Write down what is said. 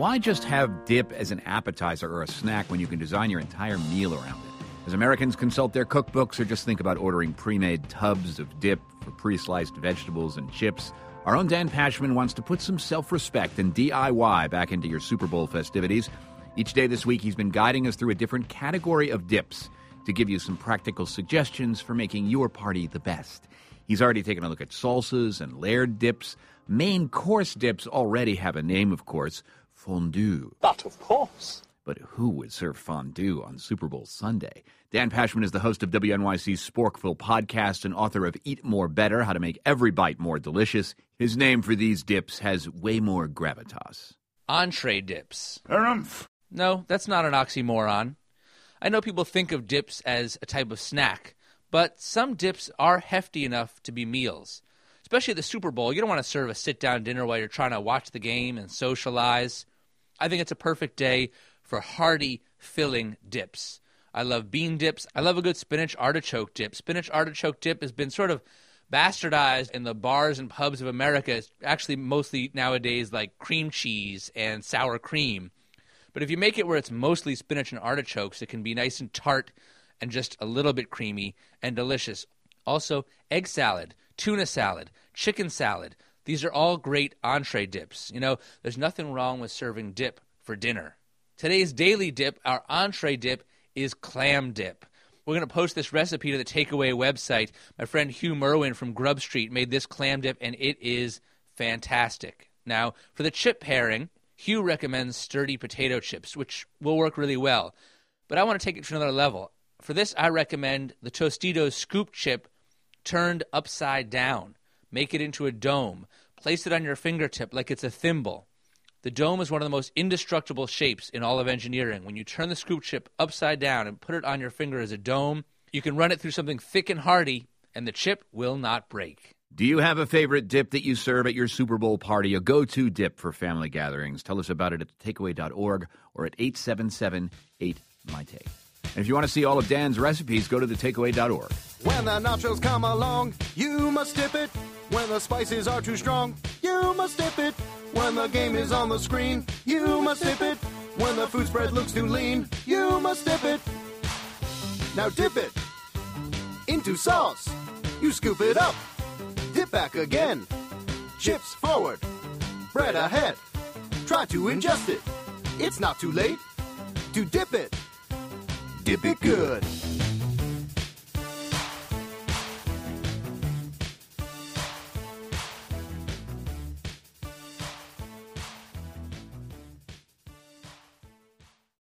Why just have dip as an appetizer or a snack when you can design your entire meal around it? As Americans consult their cookbooks or just think about ordering pre made tubs of dip for pre sliced vegetables and chips, our own Dan Pashman wants to put some self respect and DIY back into your Super Bowl festivities. Each day this week, he's been guiding us through a different category of dips to give you some practical suggestions for making your party the best. He's already taken a look at salsas and layered dips. Main course dips already have a name, of course fondue. But of course. But who would serve fondue on Super Bowl Sunday? Dan Pashman is the host of WNYC's Sporkful podcast and author of Eat More Better How to Make Every Bite More Delicious. His name for these dips has way more gravitas. Entree dips. Harumph. No, that's not an oxymoron. I know people think of dips as a type of snack, but some dips are hefty enough to be meals. Especially at the Super Bowl, you don't want to serve a sit down dinner while you're trying to watch the game and socialize. I think it's a perfect day for hearty, filling dips. I love bean dips. I love a good spinach artichoke dip. Spinach artichoke dip has been sort of bastardized in the bars and pubs of America. It's actually mostly nowadays like cream cheese and sour cream. But if you make it where it's mostly spinach and artichokes, it can be nice and tart and just a little bit creamy and delicious. Also, egg salad, tuna salad, chicken salad. These are all great entree dips. You know, there's nothing wrong with serving dip for dinner. Today's daily dip, our entree dip, is clam dip. We're going to post this recipe to the takeaway website. My friend Hugh Merwin from Grub Street made this clam dip, and it is fantastic. Now, for the chip pairing, Hugh recommends sturdy potato chips, which will work really well. But I want to take it to another level. For this, I recommend the Tostitos scoop chip turned upside down. Make it into a dome. Place it on your fingertip like it's a thimble. The dome is one of the most indestructible shapes in all of engineering. When you turn the scoop chip upside down and put it on your finger as a dome, you can run it through something thick and hardy, and the chip will not break. Do you have a favorite dip that you serve at your Super Bowl party? A go to dip for family gatherings? Tell us about it at takeaway.org or at 877 8 My Take. And if you want to see all of Dan's recipes, go to thetakeaway.org. When the nachos come along, you must dip it. The spices are too strong, you must dip it. When the game is on the screen, you must dip it. When the food spread looks too lean, you must dip it. Now dip it into sauce. You scoop it up, dip back again. Chips forward, bread ahead. Try to ingest it. It's not too late to dip it. Dip it good.